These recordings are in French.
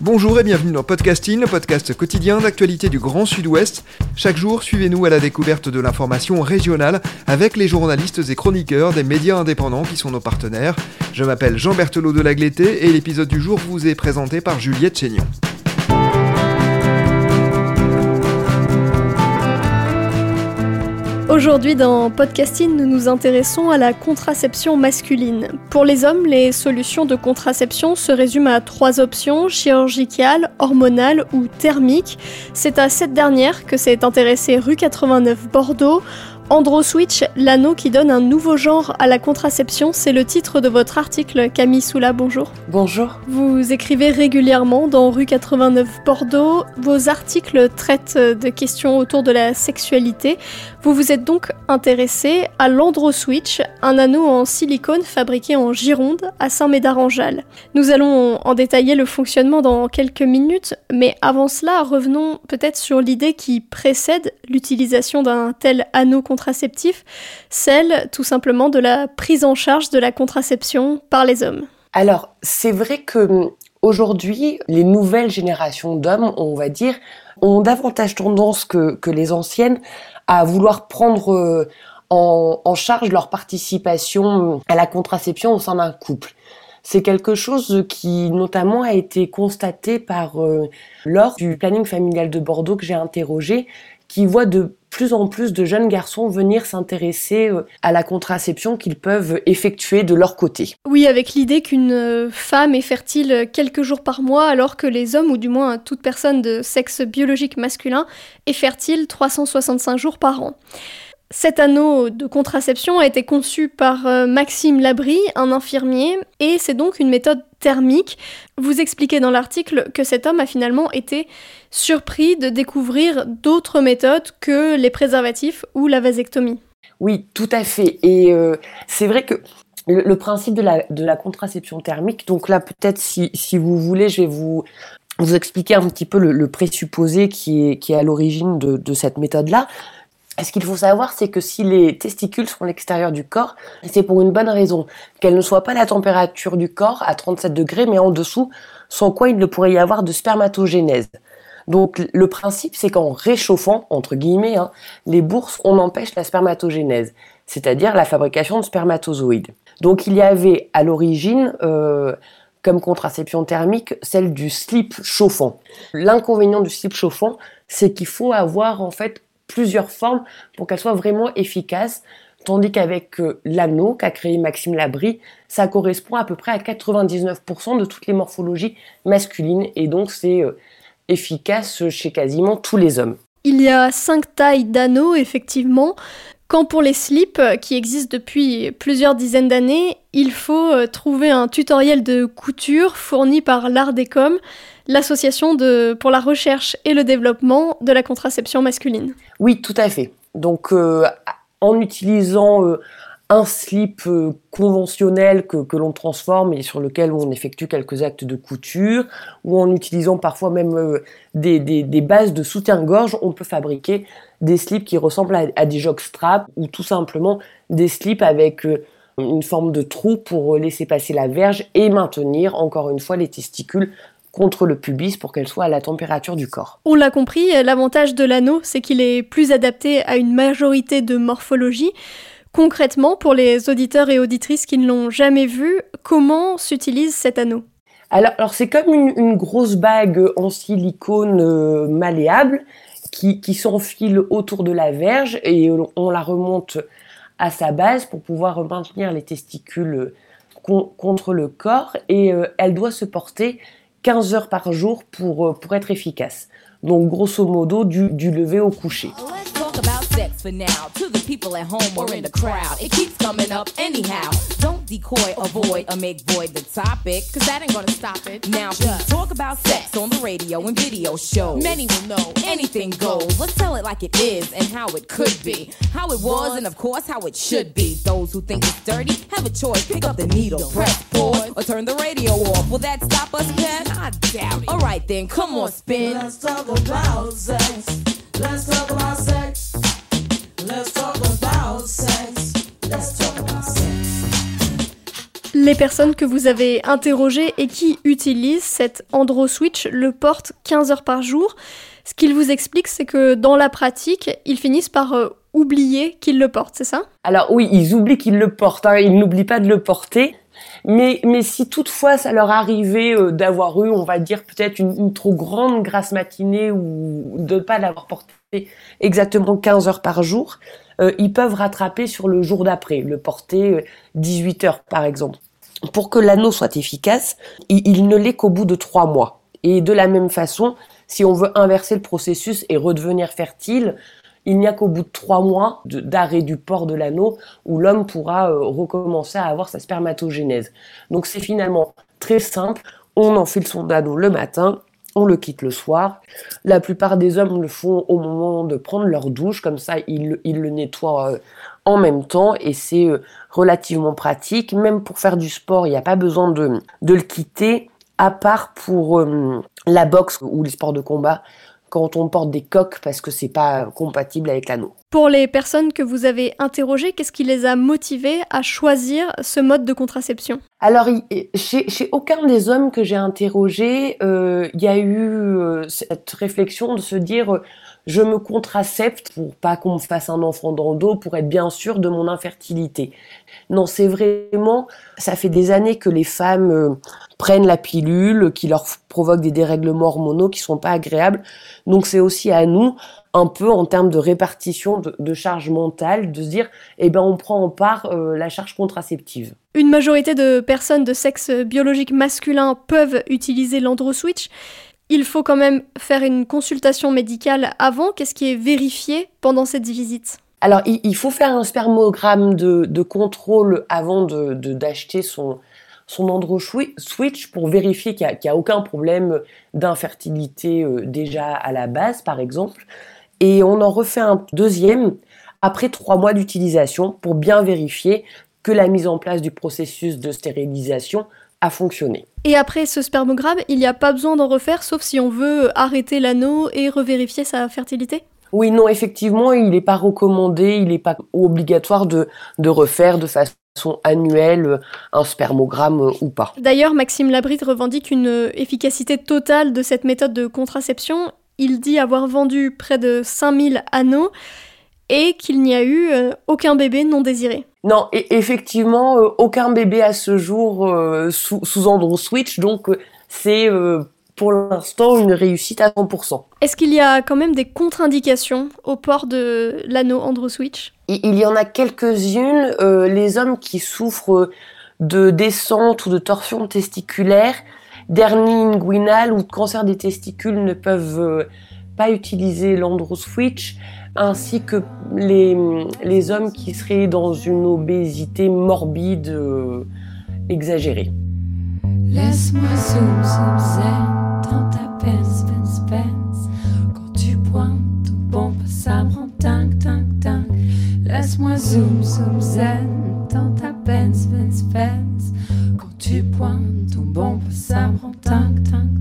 Bonjour et bienvenue dans Podcasting, le podcast quotidien d'actualité du Grand Sud-Ouest. Chaque jour, suivez-nous à la découverte de l'information régionale avec les journalistes et chroniqueurs des médias indépendants qui sont nos partenaires. Je m'appelle Jean Berthelot de Lagleté et l'épisode du jour vous est présenté par Juliette Chénion. Aujourd'hui dans Podcasting, nous nous intéressons à la contraception masculine. Pour les hommes, les solutions de contraception se résument à trois options, chirurgicale, hormonale ou thermique. C'est à cette dernière que s'est intéressé rue 89 Bordeaux AndroSwitch, l'anneau qui donne un nouveau genre à la contraception, c'est le titre de votre article. Camille Soula, bonjour. Bonjour. Vous écrivez régulièrement dans Rue 89 Bordeaux. Vos articles traitent de questions autour de la sexualité. Vous vous êtes donc intéressé à l'AndroSwitch, un anneau en silicone fabriqué en Gironde à Saint-Médard-en-Jalles. Nous allons en détailler le fonctionnement dans quelques minutes, mais avant cela, revenons peut-être sur l'idée qui précède l'utilisation d'un tel anneau contraceptif, celle tout simplement de la prise en charge de la contraception par les hommes. Alors, c'est vrai que hum, aujourd'hui, les nouvelles générations d'hommes, on va dire, ont davantage tendance que, les anciennes à vouloir prendre euh, en, charge leur participation hum, à la contraception au sein d'un couple. C'est quelque chose qui notamment a été constaté par euh, lors du planning familial de Bordeaux que j'ai interrogé, qui voit de plus en plus de jeunes garçons venir s'intéresser euh, à la contraception qu'ils peuvent effectuer de leur côté. Oui, avec l'idée qu'une euh, femme est fertile quelques jours par mois alors que les hommes, ou du moins toute personne de sexe biologique masculin, est fertile 365 jours par an. Cet anneau de contraception a été conçu par euh, Maxime Labry, un infirmier, et c'est donc une méthode thermique. Vous expliquez dans l'article que cet homme a finalement été surpris de découvrir d'autres méthodes que les préservatifs ou la vasectomie. Oui, tout à fait. Et euh, c'est vrai que le, principe de la, contraception thermique, donc là peut-être si, vous voulez, je vais vous, vous expliquer un petit peu le, présupposé qui est, à l'origine de cette méthode-là. Ce qu'il faut savoir, c'est que si les testicules sont à l'extérieur du corps, c'est pour une bonne raison, qu'elles ne soient pas la température du corps à 37 degrés, mais en dessous, sans quoi il ne pourrait y avoir de spermatogénèse. Donc le principe, c'est qu'en réchauffant, entre guillemets, hein, les bourses, on empêche la spermatogénèse, c'est-à-dire la fabrication de spermatozoïdes. Donc il y avait à l'origine, euh, comme contraception thermique, celle du slip chauffant. L'inconvénient du slip chauffant, c'est qu'il faut avoir en fait plusieurs formes pour qu'elle soit vraiment efficace. Tandis qu'avec euh, l'anneau qu'a créé Maxime Labry, ça correspond à peu près à 99% de toutes les morphologies masculines et donc c'est euh, efficace chez quasiment tous les hommes. Il y a cinq tailles d'anneaux, effectivement. Quand pour les slips, euh, qui existent depuis plusieurs dizaines d'années, il faut trouver un tutoriel de couture fourni par l'Ardecom l'association pour la recherche et le développement de la contraception masculine. Oui, tout à fait. Donc, euh, en utilisant euh, un slip euh, conventionnel que, l'on transforme et sur lequel on effectue quelques actes de couture, ou en utilisant parfois même des, bases de soutien-gorge, on peut fabriquer des slips qui ressemblent à, à des jockstraps ou tout simplement des slips avec une forme de trou pour laisser passer la verge et maintenir encore une fois les testicules contre le pubis pour qu'elle soit à la température du corps. On l'a compris, l'avantage de l'anneau, c'est qu'il est plus adapté à une majorité de morphologies. Concrètement, pour les auditeurs et auditrices qui ne l'ont jamais vu, comment s'utilise cet anneau? Alors, c'est comme une, grosse bague en silicone euh, malléable qui, s'enfile autour de la verge et on, la remonte à sa base pour pouvoir maintenir les testicules contre le corps et euh, elle doit se porter 15 heures par jour pour, euh, pour être efficace. Donc grosso modo du, lever au coucher. Don't decoy, avoid, or make void the topic. Cause that ain't gonna stop it. Now, we talk about sex on the radio and video shows. Many will know Anything goes. Let's tell it like it is and how it could be. How it was and, of course, how it should be. Those who think it's dirty have a choice. Pick up the needle, press pause, or turn the radio off. Will that stop us, Ken? I doubt it. Alright then, come on, spin. Let's talk about sex. Let's talk about sex. Les personnes que vous avez interrogées et qui utilisent cette Andro Switch le portent 15 heures par jour. Ce qu'ils vous expliquent, c'est que dans la pratique, ils finissent par euh, oublier qu'ils le portent, c'est ça? Alors oui, ils oublient qu'ils le portent, hein, ils n'oublient pas de le porter. Mais, mais si toutefois ça leur arrivait euh, d'avoir eu, on va dire peut-être une, trop grande grasse matinée ou de ne pas l'avoir porté exactement 15 heures par jour, euh, ils peuvent rattraper sur le jour d'après, le porter euh, 18 heures par exemple. Pour que l'anneau soit efficace, il, ne l'est qu'au bout de trois mois. Et de la même façon, si on veut inverser le processus et redevenir fertile, il n'y a qu'au bout de trois mois d'arrêt du port de l'anneau où l'homme pourra euh, recommencer à avoir sa spermatogénèse. Donc c'est finalement très simple. On enfile son anneau le matin, on le quitte le soir. La plupart des hommes le font au moment de prendre leur douche, comme ça ils le nettoient euh, en même temps et c'est euh, relativement pratique. Même pour faire du sport, il n'y a pas besoin de, le quitter, à part pour euh, la boxe ou les sports de combat quand on porte des coques parce que c'est pas compatible avec l'anneau. Pour les personnes que vous avez interrogées, qu'est-ce qui les a motivées à choisir ce mode de contraception? Alors, chez, aucun des hommes que j'ai interrogés, euh, il y a eu euh, cette réflexion de se dire euh, je me contracepte pour pas qu'on me fasse un enfant dans le dos, pour être bien sûr de mon infertilité. Non, c'est vraiment, ça fait des années que les femmes euh, prennent la pilule, qui leur provoque des dérèglements hormonaux qui sont pas agréables. Donc c'est aussi à nous, un peu en termes de répartition de, de charge mentale, de se dire, eh ben on prend en part euh, la charge contraceptive. Une majorité de personnes de sexe biologique masculin peuvent utiliser l'androswitch. Il faut quand même faire une consultation médicale avant. Qu'est-ce qui est vérifié pendant cette visite? Alors, il, il faut faire un spermogramme de, de contrôle avant de de- d'acheter son, son Andro Swi- Switch pour vérifier qu'il n'y a aucun problème d'infertilité euh, déjà à la base, par exemple. Et on en refait un deuxième après trois mois d'utilisation pour bien vérifier que la mise en place du processus de stérilisation a fonctionné. Et après ce spermogramme, il n'y a pas besoin d'en refaire, sauf si on veut arrêter l'anneau et revérifier sa fertilité? Oui, non, effectivement, il n'est pas recommandé, il n'est pas obligatoire de, de refaire de façon annuelle un spermogramme ou pas. D'ailleurs, Maxime Labrit revendique une efficacité totale de cette méthode de contraception. Il dit avoir vendu près de 5000 anneaux et qu'il n'y a eu euh, aucun bébé non désiré. Non, et effectivement, euh, aucun bébé à ce jour euh, sous, sous Andro Switch, donc c'est euh, pour l'instant une réussite à 100%. Est-ce qu'il y a quand même des contre-indications au port de l'anneau AndroSwitch Il il y en a quelques-unes, euh, les hommes qui souffrent de descente ou de torsion testiculaire, d'hernie inguinale ou de cancer des testicules ne peuvent euh, pas utiliser l'Andro Switch, ainsi que les, les hommes qui seraient dans une obésité morbide euh, exagérée. Laisse-moi dans ta Benz Benz Benz. Quand tu pointes ton pompe, ça rend dingue dingue dingue. Laisse-moi zoom zoom zen dans ta Benz Benz Benz. Quand tu pointes bombe, ça me rend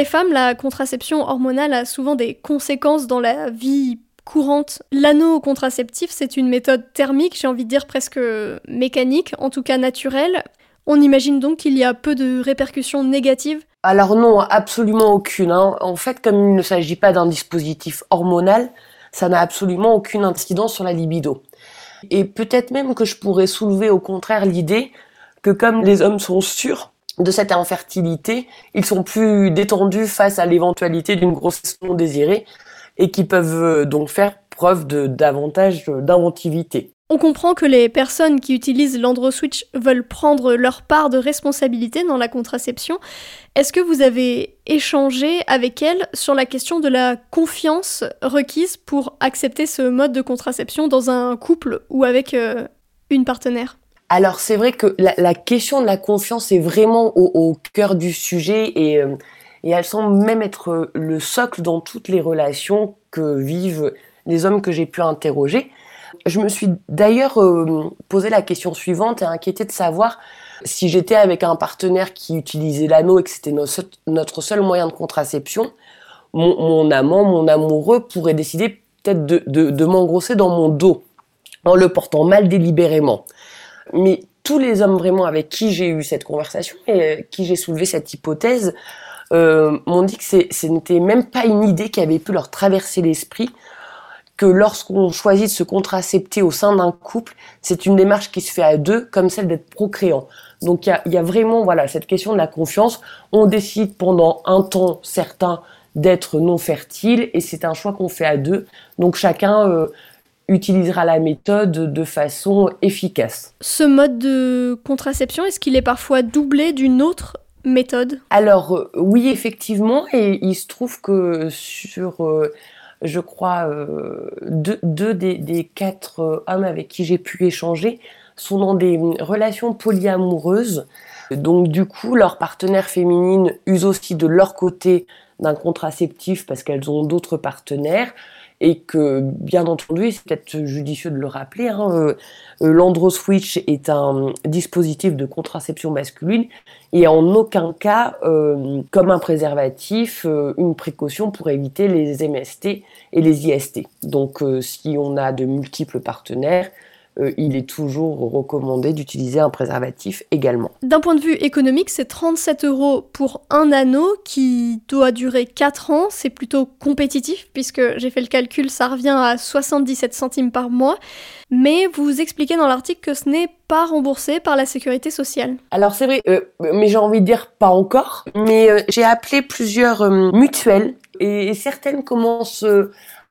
les femmes, la contraception hormonale a souvent des conséquences dans la vie courante. L'anneau contraceptif, c'est une méthode thermique, j'ai envie de dire presque mécanique, en tout cas naturelle. On imagine donc qu'il y a peu de répercussions négatives. Alors non, absolument aucune. hein. En fait, comme il ne s'agit pas d'un dispositif hormonal, ça n'a absolument aucune incidence sur la libido. Et peut-être même que je pourrais soulever au contraire l'idée que comme les hommes sont sûrs de cette infertilité, ils sont plus détendus face à l'éventualité d'une grossesse non désirée et qui peuvent euh, donc faire preuve davantage d'inventivité. On comprend que les personnes qui utilisent l'AndroSwitch veulent prendre leur part de responsabilité dans la contraception. Est-ce que vous avez échangé avec elles sur la question de la confiance requise pour accepter ce mode de contraception dans un couple ou avec euh, une partenaire? Alors c'est vrai que la, question de la confiance est vraiment au, cœur du sujet et, euh, et, elle semble même être le socle dans toutes les relations que vivent les hommes que j'ai pu interroger. Je me suis d'ailleurs euh, posé la question suivante et inquiété de savoir si j'étais avec un partenaire qui utilisait l'anneau et que c'était notre seul moyen de contraception, mon, amant, mon amoureux pourrait décider peut-être de m'engrosser dans mon dos en le portant mal délibérément mais tous les hommes vraiment avec qui j'ai eu cette conversation et euh, qui j'ai soulevé cette hypothèse euh, m'ont dit que ce n'était même pas une idée qui avait pu leur traverser l'esprit, que lorsqu'on choisit de se contracepter au sein d'un couple, c'est une démarche qui se fait à deux, comme celle d'être procréant. Donc il y a, vraiment voilà cette question de la confiance. On décide pendant un temps certain d'être non fertile et c'est un choix qu'on fait à deux. Donc chacun euh, utilisera la méthode de façon efficace. Ce mode de contraception, est-ce qu'il est parfois doublé d'une autre méthode? Alors euh, oui, effectivement, et il se trouve que sur, euh, je crois, euh, deux, des, quatre hommes avec qui j'ai pu échanger sont dans des relations polyamoureuses. Donc du coup, leurs partenaires féminines usent aussi de leur côté d'un contraceptif parce qu'elles ont d'autres partenaires et que bien entendu, c'est peut-être judicieux de le rappeler, hein, euh, euh, l'Androswitch est un dispositif de contraception masculine et en aucun cas, euh, comme un préservatif, une précaution pour éviter les MST et les IST. Donc si on a de multiples partenaires, euh, il est toujours recommandé d'utiliser un préservatif également. D'un point de vue économique, c'est 37 euros pour un anneau qui doit durer 4 ans. C'est plutôt compétitif puisque j'ai fait le calcul, ça revient à 77 centimes par mois. Mais vous expliquez dans l'article que ce n'est pas remboursé par la sécurité sociale. Alors c'est vrai, euh, mais j'ai envie de dire pas encore. Mais euh, j'ai appelé plusieurs mutuelles et certaines commencent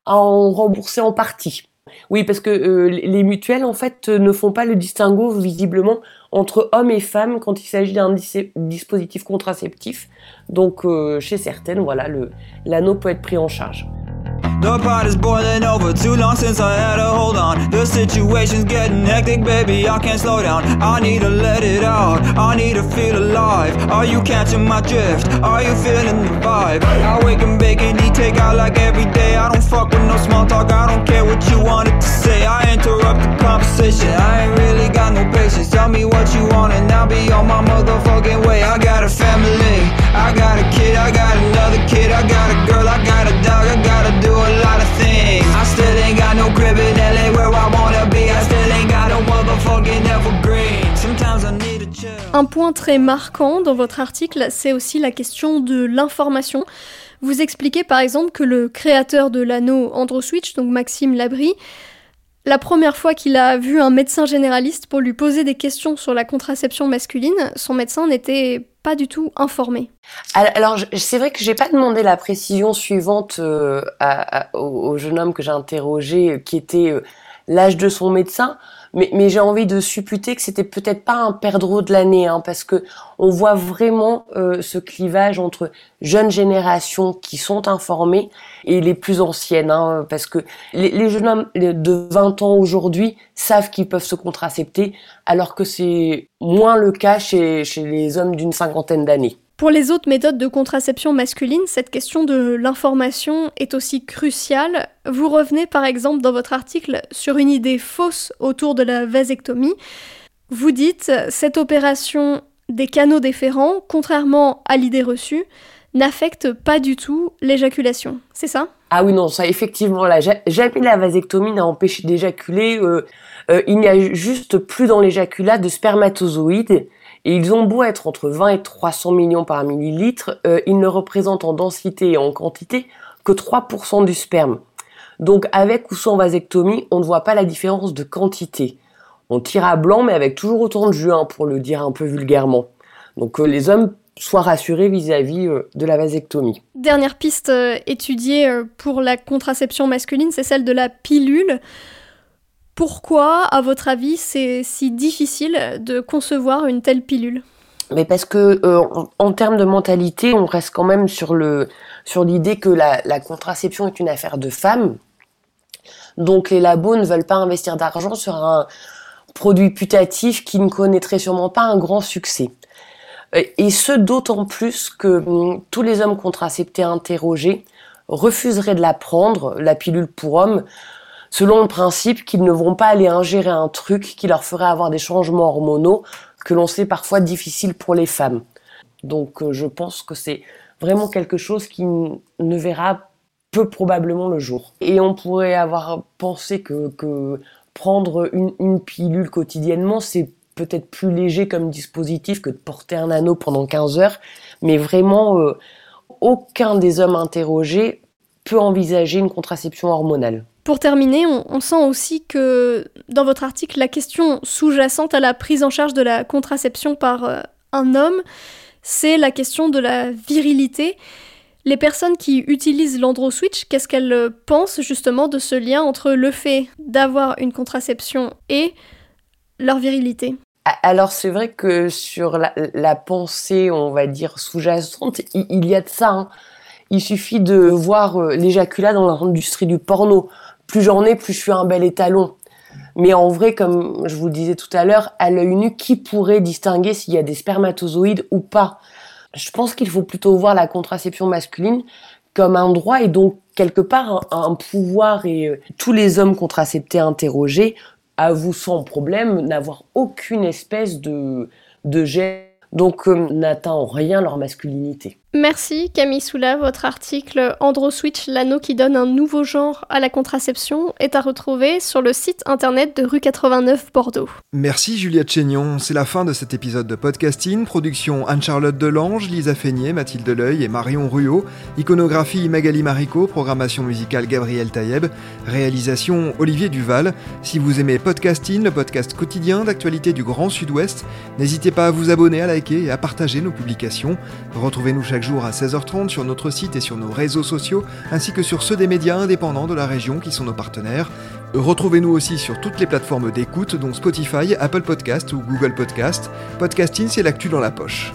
à en rembourser en partie. Oui, parce que euh, les mutuelles, en fait, ne font pas le distinguo, visiblement, entre hommes et femmes quand il s'agit d'un dispositif contraceptif. Donc, euh, chez certaines, voilà, l'anneau peut être pris en charge. The pot is boiling over, too long since I had a hold on. The situation's getting hectic, baby, I can't slow down. I need to let it out, I need to feel alive. Are you catching my drift? Are you feeling the vibe? I wake and bake and eat takeout like every day. I don't fuck with no small talk, I don't care what you wanted to say. I interrupt the conversation, I ain't really got no patience. Tell me what you want and I'll be on my motherfucking way. I got a family, I got a kid, I got another kid, I got a girl, I got a dog, I gotta do it. Un point très marquant dans votre article, c'est aussi la question de l'information. Vous expliquez par exemple que le créateur de l'anneau AndroSwitch, donc Maxime Labry, la première fois qu'il a vu un médecin généraliste pour lui poser des questions sur la contraception masculine, son médecin n'était du tout informé. Alors, c'est vrai que j'ai pas demandé la précision suivante euh, au, jeune homme que j'ai interrogé, euh, qui était euh, l'âge de son médecin mais, j'ai envie de supputer que c'était peut-être pas un perdreau de l'année, hein, parce que on voit vraiment euh, ce clivage entre jeunes générations qui sont informées et les plus anciennes, hein, parce que les, jeunes hommes de 20 ans aujourd'hui savent qu'ils peuvent se contracepter, alors que c'est moins le cas chez les hommes d'une cinquantaine d'années. Pour les autres méthodes de contraception masculine, cette question de l'information est aussi cruciale. Vous revenez par exemple dans votre article sur une idée fausse autour de la vasectomie. Vous dites cette opération des canaux déférents, contrairement à l'idée reçue, n'affecte pas du tout l'éjaculation. C'est ça? Ah oui, non, ça effectivement, jamais la vasectomie n'a empêché d'éjaculer. Euh, euh, il n'y a juste plus dans l'éjaculat de spermatozoïdes et ils ont beau être entre 20 et 300 millions par millilitre, euh, ils ne représentent en densité et en quantité que 3% du sperme. Donc avec ou sans vasectomie, on ne voit pas la différence de quantité. On tire à blanc mais avec toujours autant de jus, hein, pour le dire un peu vulgairement. Donc les hommes soient rassurés vis-à-vis de la vasectomie. Dernière piste étudiée pour la contraception masculine, c'est celle de la pilule. Pourquoi, à votre avis, c'est si difficile de concevoir une telle pilule? Mais parce que en, termes de mentalité, on reste quand même sur le sur l'idée que la, la, contraception est une affaire de femmes. Donc les labos ne veulent pas investir d'argent sur un produit putatif qui ne connaîtrait sûrement pas un grand succès. Et ce d'autant plus que hum, tous les hommes contraceptés interrogés refuseraient de la prendre, la pilule pour hommes, selon le principe qu'ils ne vont pas aller ingérer un truc qui leur ferait avoir des changements hormonaux que l'on sait parfois difficiles pour les femmes. Donc euh, je pense que c'est vraiment quelque chose qui ne verra peu probablement le jour. Et on pourrait avoir pensé que, prendre une, une, pilule quotidiennement, c'est peut-être plus léger comme dispositif que de porter un anneau pendant 15 heures, mais vraiment, euh, aucun des hommes interrogés peut envisager une contraception hormonale. Pour terminer, on, sent aussi que dans votre article, la question sous-jacente à la prise en charge de la contraception par euh, un homme, c'est la question de la virilité. Les personnes qui utilisent l'androswitch, qu'est-ce qu'elles pensent justement de ce lien entre le fait d'avoir une contraception et leur virilité? Alors c'est vrai que sur la, pensée, on va dire sous-jacente, il, y a de ça. Hein. Il suffit de voir euh, l'éjaculat dans l'industrie du porno. Plus j'en ai, plus je suis un bel étalon. Mais en vrai, comme je vous le disais tout à l'heure, à l'œil nu, qui pourrait distinguer s'il y a des spermatozoïdes ou pas? Je pense qu'il faut plutôt voir la contraception masculine comme un droit et donc quelque part un, pouvoir et euh, tous les hommes contraceptés interrogés avouent sans problème n'avoir aucune espèce de, de gêne donc euh, n'atteint en rien leur masculinité. Merci Camille Soula, votre article Androswitch, l'anneau qui donne un nouveau genre à la contraception, est à retrouver sur le site internet de rue 89 Bordeaux. Merci Juliette Chénion, c'est la fin de cet épisode de podcasting, production Anne-Charlotte Delange, Lisa Feignet, Mathilde Leuil et Marion Ruot, iconographie Magali Marico, programmation musicale Gabriel Taïeb, réalisation Olivier Duval. Si vous aimez podcasting, le podcast quotidien d'actualité du Grand Sud-Ouest, n'hésitez pas à vous abonner, à liker et à partager nos publications. Retrouvez-nous chaque jour à 16h30 sur notre site et sur nos réseaux sociaux, ainsi que sur ceux des médias indépendants de la région qui sont nos partenaires. Retrouvez-nous aussi sur toutes les plateformes d'écoute, dont Spotify, Apple Podcast ou Google Podcast. Podcasting, c'est l'actu dans la poche.